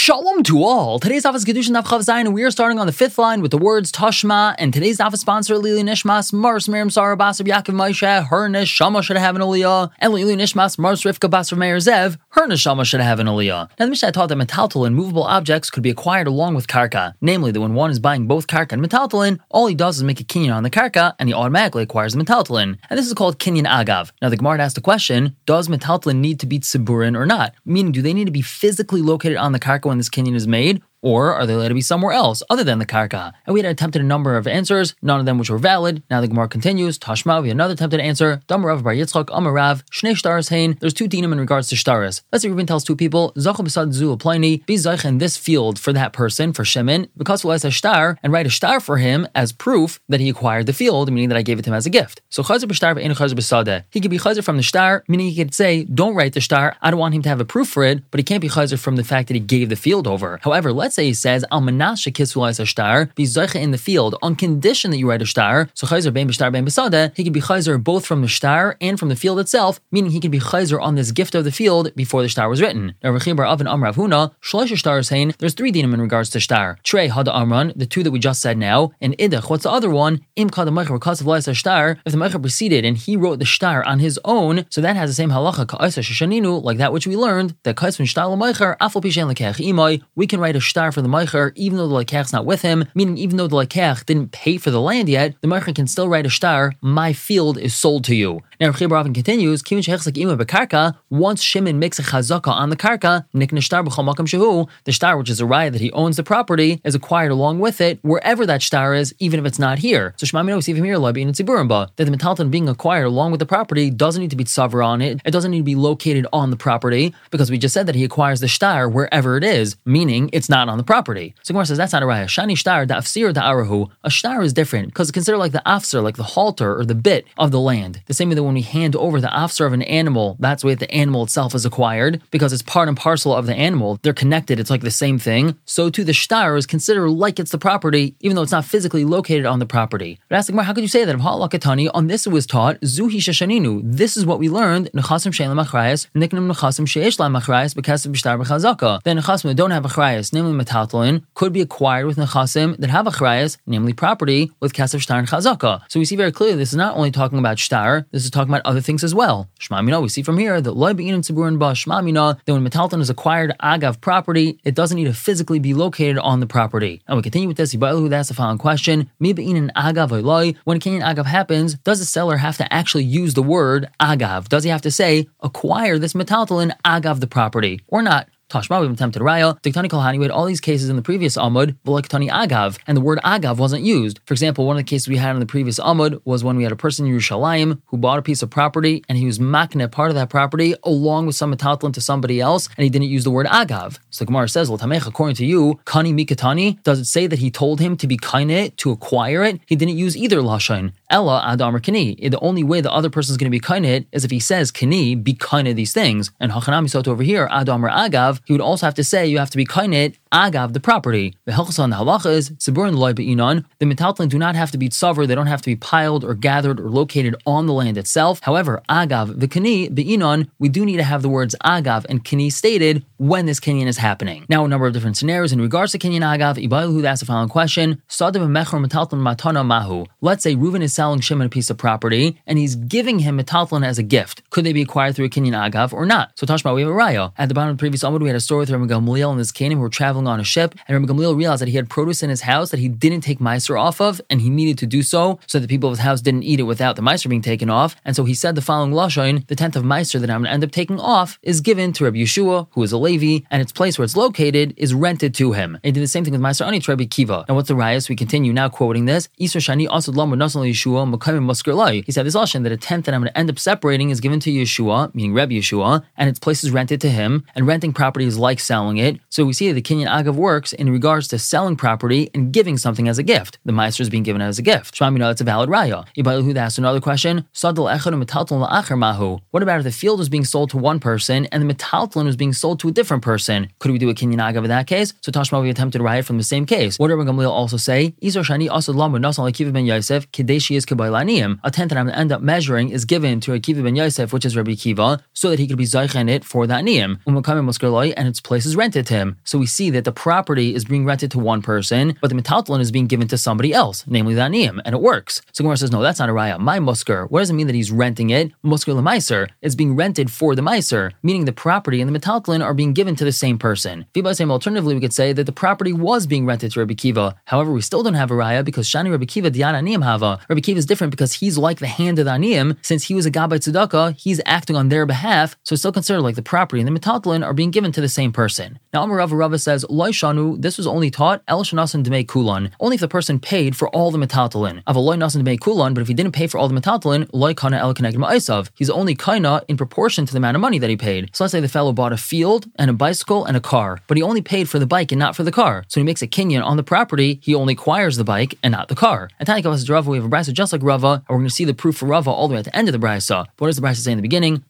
Shalom to all. Today's office Kidushin Daf Chav Zayin, and we are starting on the fifth line with the words Tashma. And today's office sponsor Lili Nishmas Mars Miriam Sarah Basar Yaakov Moshe. Her neshama should have an aliyah, and Lili Nishmas Mars Rivka Basar Meir Zev. Her neshama should have an aliyah. Now the Mishnah taught that metaltal and movable objects could be acquired along with karka, namely that when one is buying both karka and metaltalin, all he does is make a kinyan on the karka, and he automatically acquires the metaltalin. And this is called kinyan agav. Now the Gemara asked the question: Does metaltalin need to be tziburin or not? Meaning, do they need to be physically located on the karka when this kinyan is made, or are they allowed to be somewhere else other than the karka? And we had attempted a number of answers, none of them which were valid. Now the Gemara continues. Tashma, we had another attempted answer. Damarav bar Yitzchak, Amarav, Shnei Shtaris Hain. There's two dinim in regards to Shtaris. Let's say Reuben tells two people, Zachel besad zu pliny, be Zach in this field for that person, for Shemin, because we'll a shtar, and write a shtar for him as proof that he acquired the field, meaning that I gave it to him as a gift. So chazer b'shtar v'ein chazer b'sadeh. He could be chazer from the shtar, meaning he could say, don't write the shtar, I don't want him to have a proof for it, but he can't be chazer from the fact that he gave the field over. However, let's say he says, Al menashe kisvulais a shtar, be zoicha in the field on condition that you write a shtar. So chayzer ben b'shtar ben b'sada, he could be chayzer both from the shtar and from the field itself, meaning he could be chayzer on this gift of the field before the shtar was written. Now Rechibar Avin Amrav Huna, shlosh shtar is saying there's three dinim in regards to shtar. Trey hada amran, the two that we just said now, and idach. What's the other one? Im kada meicher shtar. If the meicher proceeded and he wrote the shtar on his own, so that has the same halacha ka'isa shashaninu, like that which we learned that kais from shtar meicher afal pishen lekech imai. We can write a shtar for the meicher even though the lekech's not with him. Meaning even though the lekech didn't pay for the land yet, the meicher can still write a shtar, My field is sold to you. Now Rechibar Avin continues. Kimin shechzik ima bekarka. Once Shimon makes a chazaka on the karka, nikne shtar b'chol shehu. The shtar, which is a raya that he owns the property, is acquired along with it wherever that shtar is, even if it's not here. So see from here, Labi and Tziburimba, that the metalton being acquired along with the property doesn't need to be tzavar on it. It doesn't need to be located on the property because we just said that he acquires the shtar wherever it is, meaning it's not on the property. So Gemara says that's not a raya. Shani shtar da afsir da arahu. A shtar is different because it's considered like the afsir, like the halter or the bit of the land. The same way that when we hand over the afsir of an animal, that's way the animal itself is acquired because it's part and parcel of the animal. They're connected. It's like the same thing. So too, the shtar is considered like it's the property, even though it's not physically located on the property. But ask the how could you say that? If Halakatani, on this it was taught, Zuhi Shashaninu. This is what we learned, Nechasim Shein Machrayas, Niknam Nechasim Sheish of Bishtar B'chazaka. Then Nechasim that don't have Achrayas, namely Metatlin, could be acquired with Nechasim that have Achrayas, namely property, with Kasav Shtar and Chazaka. So we see very clearly this is not only talking about Shtar, this is talking about other things as well. Shma Mina, we see from here that Loy Be'inim Ba that when Metalton is acquired Agav property, it doesn't need to physically be located on the property. And we continue with this. Yibailu, that's the following question. Mi Be'inim Agav Loy, when a Kinyan Agav happens, does the seller have to actually use the word Agav? Does he have to say, acquire this Metalton Agav the property, or not? Tashma, we've attempted raya. Diktani Kolhani, we had all these cases in the previous Amud, Tani Agav, and the word Agav wasn't used. For example, one of the cases we had in the previous Amud was when we had a person in Yerushalayim who bought a piece of property and he was makne part of that property along with some metaltlin to somebody else, and he didn't use the word Agav. So Gemara says, L'tamech, according to you, Kani Mikatani, does it say that he told him to be kaine, to acquire it? He didn't use either Lashon. Ella Adam or Kani. The only way the other person is going to be kaine is if he says Kani, be kaine these things. And Hachanami Soto over here, Adam or Agav, he would also have to say you have to be kainit agav the property. The helchas on the halacha is tziburin loy be'inon. The metaltlin do not have to be tzavar; they don't have to be piled or gathered or located on the land itself. However, agav the kani be'inon, we do need to have the words agav and kani stated when this kinyan is happening. Now, a number of different scenarios in regards to kinyan agav. Ibayu asked the following question: Sadav mechor metaltlin matana mahu. Let's say Reuven is selling Shimon a piece of property and he's giving him metaltlin as a gift. Could they be acquired through a kinyan agav or not? So Tashma, we have a raya. At the bottom of the previous Amud, we had a story with Rabbi Gamliel and his Canaan who were traveling on a ship, and Rabbi Gamliel realized that he had produce in his house that he didn't take Meiser off of, and he needed to do so so that the people of his house didn't eat it without the Meiser being taken off. And so he said the following Lashon, the tenth of Meiser that I'm going to end up taking off is given to Rabbi Yeshua, who is a Levi, and its place where it's located is rented to him. And he did the same thing with Meiser Ani Rabbi Kiva. Now what's the rayas? We continue now quoting this. Isra Shani also Yeshua Muskir He said this Lashon that a tenth that I'm going to end up separating is given to Yeshua, meaning Rabbi Yeshua, and its place is rented to him, and renting property is like selling it. So we see that the kinyan Agav works in regards to selling property and giving something as a gift. The Meiser is being given as a gift. Shmamina, that's a valid raya. Ibalahu asked another question. What about if the field was being sold to one person and the metaltalin was being sold to a different person? Could we do a kinyan agav in that case? So Tashma, we attempted riot from the same case. What did Rabbi Gamliel also say? Izor shani Akiva ben Yosef kadeshi is A tent that I'm going to end up measuring is given to Akiva ben Yosef, which is Rabbi Kiva, so that he could be zeichen it for that niyim. And its place is rented to him. So we see that the property is being rented to one person, but the metaltalin is being given to somebody else, namely the aniyim, and it works. So Gemara says, no, that's not a raya. My musker. What does it mean that he's renting it? Musker lemaiser. It's being rented for the meiser, meaning the property and the metaltalin are being given to the same person. Same, alternatively, we could say that the property was being rented to Rabbi Kiva. However, we still don't have a raya because Shani Rabbi Kiva diana aniyim hava. Rabbi Kiva is different because he's like the hand of the aniyim. Since he was a gabbai tzedakah, he's acting on their behalf, so it's still considered like the property and the metaltalin are being given to the same person. Now, Amar Rava says, Shanu, this was only taught El Shanasan Dmei Kulan, only if the person paid for all the metaltalin. Aval Nasan Dmei Kulan, but if he didn't pay for all the metaltalin, Loy Kana El Keneged Ma'isav. He's only Kaina in proportion to the amount of money that he paid. So let's say the fellow bought a field and a bicycle and a car, but he only paid for the bike and not for the car. So he makes a kinyan on the property, he only acquires the bike and not the car. And Tani Kavas Rava, we have a brisa just like Rava, and we're going to see the proof for Rava all the way at the end of the brisa. But what does the brisa say in the beginning?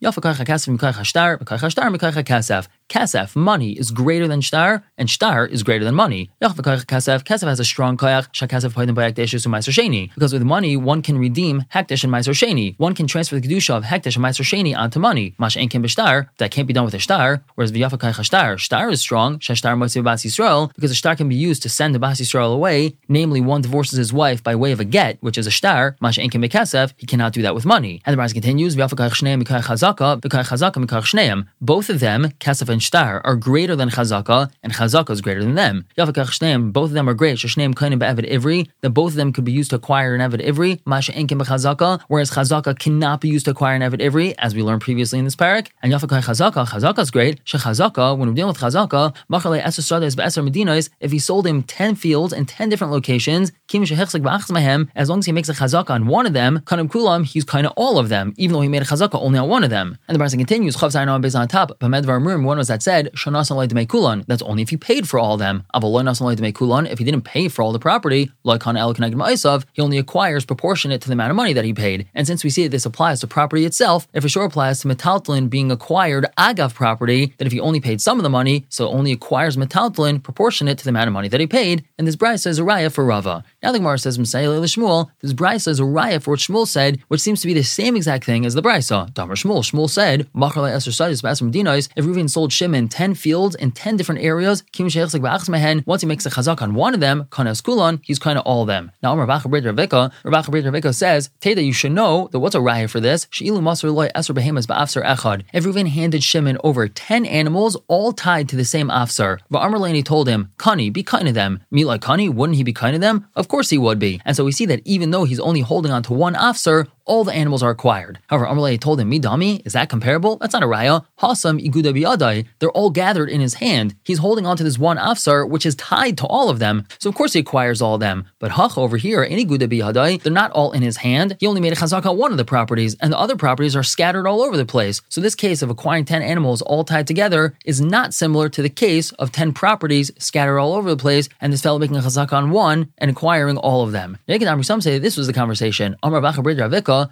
Kasef, money, is greater than shtar, and shtar is greater than money. Kasef, Kasef has a strong koyach, shakasef poidim by hekdesh meiser sheni. Because with money, one can redeem hekdesh and meiser sheni. One can transfer the kedusha of hekdesh and meiser sheni onto money. Mash enkin b'shtar, that can't be done with a shtar. Whereas v'yafakayach shtar, shtar is strong, shashtar moitzi bas Yisrael, because a shtar can be used to send the bas Yisrael away. Namely, one divorces his wife by way of a get, which is a shtar. Mash enkin b'kasef, he cannot do that with money. And the Rise continues, v'yafakayach shneim mikayach chazaka, b'kayach chazaka mikayach shneim. Both of them, kasef and shtar, are greater than chazaka, and chazaka is greater than them. Both of them are great. Shneim kainim be'evid ivri, that both of them could be used to acquire an evid ivri. Masha enkim b'chazaka, whereas chazaka cannot be used to acquire an evid ivri, as we learned previously in this parak. And yafakach chazaka, chazaka is great. Shechazaka, when we're dealing with chazaka, machale medinas, if he sold him ten fields in ten different locations, kim shehechzik b'achzmahem, as long as he makes a chazaka on one of them, kanim kulam, he's kind of all of them, even though he made a chazaka only on one of them. And the Barza continues, chav on top. B'medvar murim, one was that said, that's only if you paid for all of them. Avaloinas Alay Deme Kulon, if he didn't pay for all the property, like on El he only acquires proportionate to the amount of money that he paid. And since we see that this applies to property itself, it for sure applies to metaltalin being acquired agav property, that if he only paid some of the money, so only acquires metaltalin proportionate to the amount of money that he paid, and this brisa is a raya for Rava. Now the Gemara says, Shmuel, this brisa is a raya for what Shmuel said, which seems to be the same exact thing as the brisa. Damar Shmuel, Shmuel said, if Reuven sold Shimon 10 fields in 10 different areas, once he makes a chazak on one of them, kanas kulon, he's kind of all of them. Now, Rav Brid Ravika, Rav Brid Ravika says, Teda, you should know that what's a raya for this? She'ilu masr loy eser behemas ba'afsar echad. If Reuven handed Shimon over 10 animals, all tied to the same afsar. Va'amrlani told him, Kani, be kind of them. Like Kani, wouldn't he be kind of them? Of course he would be. And so we see that even though he's only holding on to one afsar, all the animals are acquired. However, Amalei told him, Midami, is that comparable? That's not a raya. Hasam iguda biyadai. They're all gathered in his hand. He's holding on to this one afsar, which is tied to all of them. So of course he acquires all of them. But hach over here, any iguda biyadai, they're not all in his hand. He only made a chazak on one of the properties, and the other properties are scattered all over the place. So this case of acquiring 10 animals all tied together is not similar to the case of 10 properties scattered all over the place, and this fellow making a chazak on one and acquiring all of them. Some say this was the conversation. Amar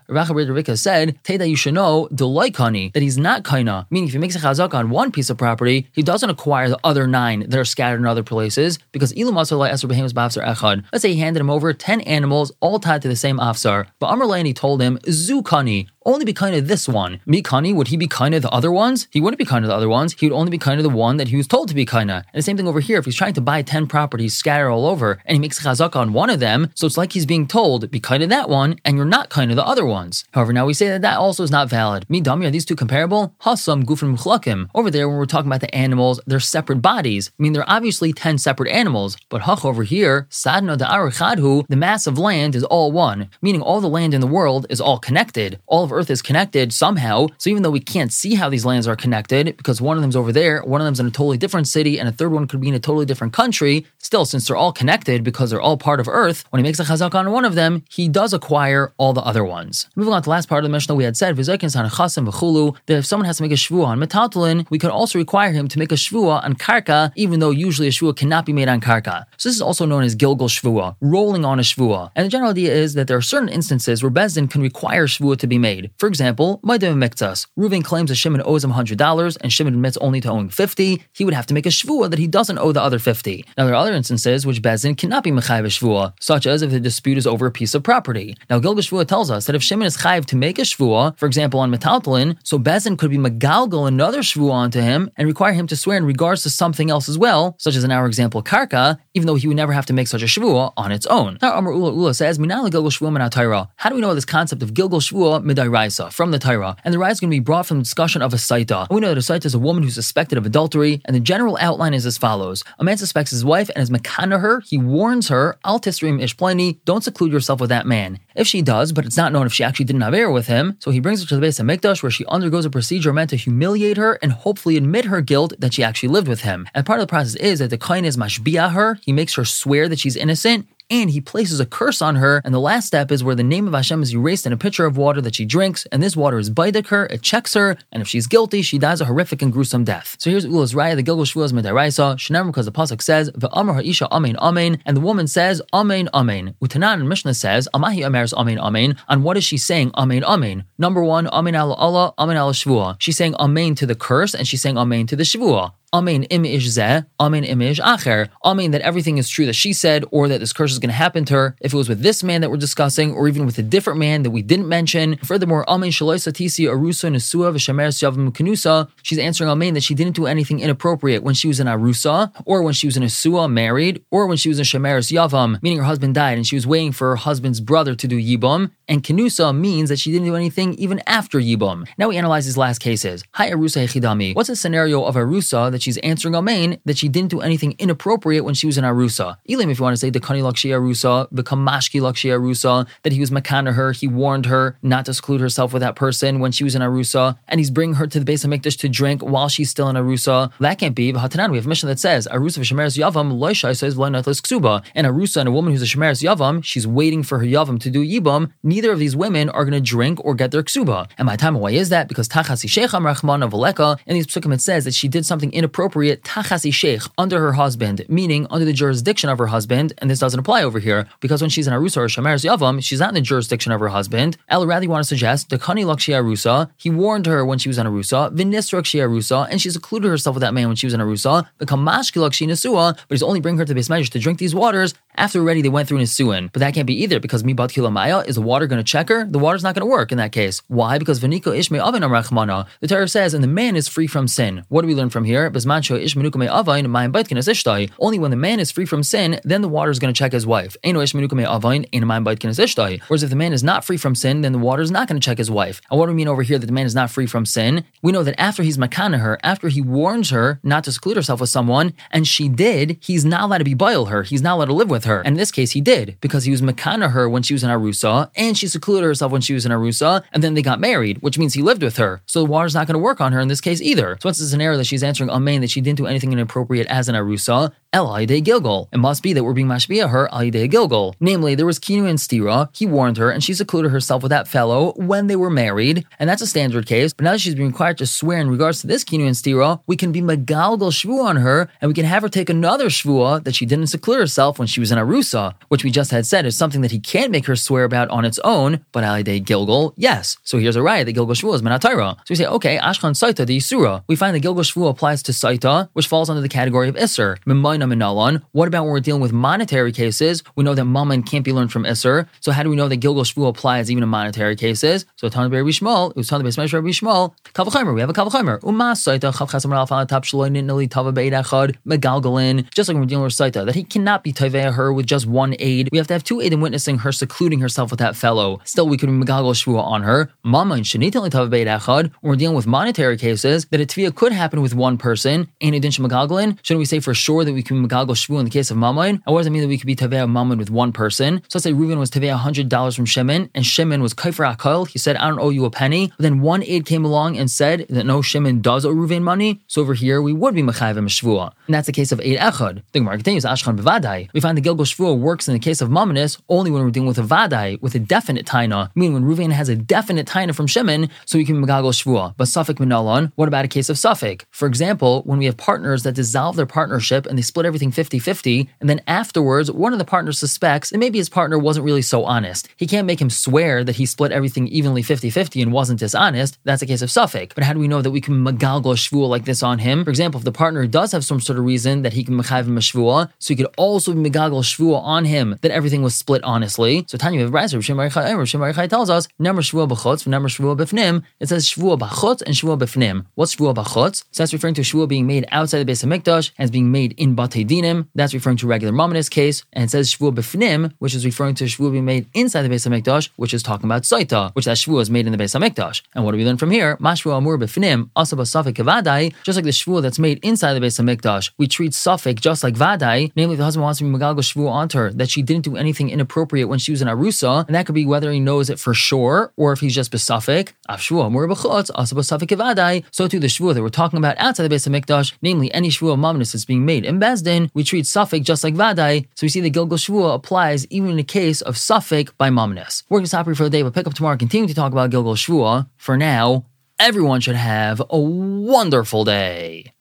Ravika said, Teda, you should know, Deloikani, that he's not kaina, meaning if he makes a chazak on one piece of property, he doesn't acquire the other nine that are scattered in other places, because Ilu Masalai Esr Behemus Bafsar Echad. Let's say he handed him over 10 animals, all tied to the same afsar, but Amr he told him, Zukani, only be kind of this one. Mikani, would he be kind of the other ones? He wouldn't be kind of the other ones. He would only be kind of the one that he was told to be kind of. And the same thing over here. If he's trying to buy 10 properties scattered all over and he makes chazak on one of them, so it's like he's being told, be kind of that one and you're not kind of the other ones. However, now we say that that also is not valid. Me, Dami, are these two comparable? Hasam, Gufim, Mchlakim. Over there, when we're talking about the animals, they're separate bodies. I mean, they're obviously 10 separate animals. But Hach over here, Sadna the Arachadhu, the mass of land is all one, meaning all the land in the world is all connected. All of earth is connected somehow. So even though we can't see how these lands are connected, because one of them's over there, one of them's in a totally different city, and a third one could be in a totally different country, still, since they're all connected because they're all part of earth, when he makes a chazak on one of them, he does acquire all the other ones. Moving on to the last part of the Mishnah, we had said, that if someone has to make a shvua on metaltalin, we could also require him to make a shvua on karka, even though usually a shvua cannot be made on karka. So this is also known as gilgal shvua, rolling on a shvua. And the general idea is that there are certain instances where Bezdin can require shvua to be made. For example, Maidim Miktas. Reuven claims that Shimon owes him $100 and Shimon admits only to owing 50. He would have to make a shvua that he doesn't owe the other 50. Now there are other instances which Bezin cannot be mechayiv shvua, such as if the dispute is over a piece of property. Now Gilgal shvua tells us that if Shimon is chayiv to make a shvua, for example on metaltalin, so Bezin could be megalgal another shvua onto him and require him to swear in regards to something else as well, such as in our example karka, even though he would never have to make such a shvua on its own. Now Amar Ula Ula says, Minala Gilgal shvua How do we know this concept of Gilgal shvua midairaisa from the Torah? And the rise is going to be brought from the discussion of a saita. We know that a saita is a woman who's suspected of adultery, and the general outline is as follows: A man suspects his wife and is makana her. He warns her, "Al tisrim ishplani, don't seclude yourself with that man." If she does, but it's not known if she actually didn't have air with him, so he brings her to the base of Mikdash where she undergoes a procedure meant to humiliate her and hopefully admit her guilt that she actually lived with him. And part of the process is that the kain is mashbia her. He makes her swear that she's innocent and he places a curse on her. And the last step is where the name of Hashem is erased in a pitcher of water that she drinks, and this water is baidik her, it checks her, and if she's guilty, she dies a horrific and gruesome death. So here's Ula's Raya, the Gilgal Shvuas Medaraisa, Shanam, because the Pasuk says, V'amar ha'isha amen amen, and the woman says, Amen amen. Utanan and Mishnah says, Amahi Ameris amen amen, on what is she saying, Amen amen? Number one, Amen ala Allah, Amen ala Shvua. She's saying Amen to the curse, and she's saying Amen to the Shvua. Amen im ish zeh, amen im ish acher. Amen that everything is true that she said, or that this curse is going to happen to her. If it was with this man that we're discussing, or even with a different man that we didn't mention. Furthermore, amen shaloisa tisi arusa nesua v'shamer yavam kanusa. She's answering amen that she didn't do anything inappropriate when she was in arusa, or when she was in a sua married, or when she was in shemeres yavam, meaning her husband died and she was waiting for her husband's brother to do yibum. And kanusa means that she didn't do anything even after yibum. Now we analyze these last cases. Hi arusa hechidami. What's a scenario of arusa that she's answering Amen that she didn't do anything inappropriate when she was in Arusa. Elim, if you want to say the Kani Lakshi Arusa, the Kamashki Lakshi Arusa, that he was Makana her, he warned her not to seclude herself with that person when she was in Arusa, and he's bringing her to the base of Mikdash to drink while she's still in Arusa. That can't be. We have a mission that says Arusa v'Shemeres Yavam Loishai says Loinatlis Ksuba. And Arusa and a woman who's a Shemeres Yavam, she's waiting for her Yavam to do Yibam. Neither of these women are going to drink or get their Ksuba. And my time, why is that? Because Tachasi Sheikham Rahman of Aleka, in these psukim it says that she did something inappropriate tachasi sheikh under her husband, meaning under the jurisdiction of her husband, and this doesn't apply over here because when she's in arusa or shamer's yavam, she's not in the jurisdiction of her husband. El rather want to suggest the kani lakshi arusa. He warned her when she was in arusa, vinisrak she arusa, and she secluded herself with that man when she was in arusa. The kamashki lakshi nesua, but he's only bringing her to the measure to drink these waters after already they went through nisuin. But that can't be either because mi bat maya is the water going to check her? The water's not going to work in that case. Why? Because vaniko ishme avin rachmana. The Torah says, and the man is free from sin. What do we learn from here? Only when the man is free from sin, then the water is going to check his wife. Whereas if the man is not free from sin, then the water is not going to check his wife. And what do we mean over here that the man is not free from sin? We know that after he's makana her, after he warns her not to seclude herself with someone, and she did, he's not allowed to be boil her. He's not allowed to live with her. And in this case, he did because he was makana her when she was in Arusa, and she secluded herself when she was in Arusa, and then they got married, which means he lived with her. So the water's not going to work on her in this case either. So what's the scenario that she's answering amen that she didn't do anything inappropriate as an arusa, El Aide Gilgal. It must be that we're being mashbia her Aide Gilgal. Namely, there was Kinu and Stira, he warned her, and she secluded herself with that fellow when they were married, and that's a standard case. But now that she's being required to swear in regards to this Kinu and Stira, we can be Megalgal Shvu on her, and we can have her take another Shvua that she didn't seclude herself when she was in Arusa, which we just had said is something that he can't make her swear about on its own, but Aide Gilgal, yes. So here's a riot that Gilgal Shvua is Menatira. So we say, okay, Ashkan Saita the Yisura. We find that Gilgal Shvua applies to Saita, which falls under the category of Isser. What about when we're dealing with monetary cases? We know that Mammon can't be learned from Isser. So how do we know that Gilgal Shvu applies even in monetary cases? So Tana Rabbi Shmuel, it was Tana Rabbi Shmuel, Kavachimer, we have a Kavachimer. Uma Saita, Chav Chasam Ralph on top Shaloin Nili Tava Beid Echad, Megalgalin, just like when we're dealing with Saita, that he cannot be Taveh her with just one aid. We have to have two aid in witnessing her secluding herself with that fellow. Still, we could Megalgal Shvu on her. Mama Mammon, Shanitali Tava Beid Echad, when we're dealing with monetary cases, that a Tvia could happen with one person, and it didn't Megalgalin, shouldn't we say for sure that we can be Megalgal Shvu in the case of Mammon? And what does it mean that we could be Tavea Mammon with one person? So let's say Reuven was Tavea $100 from Shimon, and Shimon was Kaifer Akal. He said, I don't owe you a penny. But then one aide came along and said that no, Shimon does owe Reuven money. So over here, we would be Mechayiv Shvua. And that's the case of aid Echad. The Gemara continues, Ashkan Bevadai. We find the Gilgal Shvua works in the case of Mammonis only when we're dealing with a Vadai, with a definite Taina, meaning when Reuven has a definite Taina from Shimon, so we can Megagal Shvua. But Safik Minalon, what about a case of Safik? For example, when we have partners that dissolve their partnership and they split everything 50 50, and then afterwards, one of the partners suspects that maybe his partner wasn't really so honest. He can't make him swear that he split everything evenly 50 50 and wasn't dishonest. That's a case of Safik. But how do we know that we can Megalgal Shvua like this on him? For example, if the partner does have some sort of reason that he can Mechayiv him a Shvua, so he could also be Megagal Shvua on him that everything was split honestly. So Tanya Rav tells us, Nemer Shvua b'chutz, Nemer Shvua b'fnim. It says Shvua b'chutz and Shvua b'fnim. What's Shvua b'chutz? So that's referring to Shvua being made outside the base of Mikdash as being made in Dinim. That's referring to regular Mamonis case. And it says Shvua b'fnim, which is referring to Shvua being made inside the base of Mikdash, which is talking about Saita, which that Shvua is made in the base of Mikdash. And what do we learn from here? Mashvua amur b'fnim, asaba safik kavadai, just like the Shvua that's made inside the base of Mikdash. We treat Safik just like Vadai, namely the husband wants to be Megalgo Shvua onto her, that she didn't do anything inappropriate when she was in Arusa, and that could be whether he knows it for sure or if he's just besafik. So too the shvua that we're talking about outside the base of Mikdash, namely any shvua mamnus that's being made in Bezdin, we treat suffik just like vadai. So we see the Gilgal shvua applies even in the case of suffik by mamnus. We're going to stop here for the day, but pick up tomorrow and continue to talk about Gilgal shvua. For now, everyone should have a wonderful day.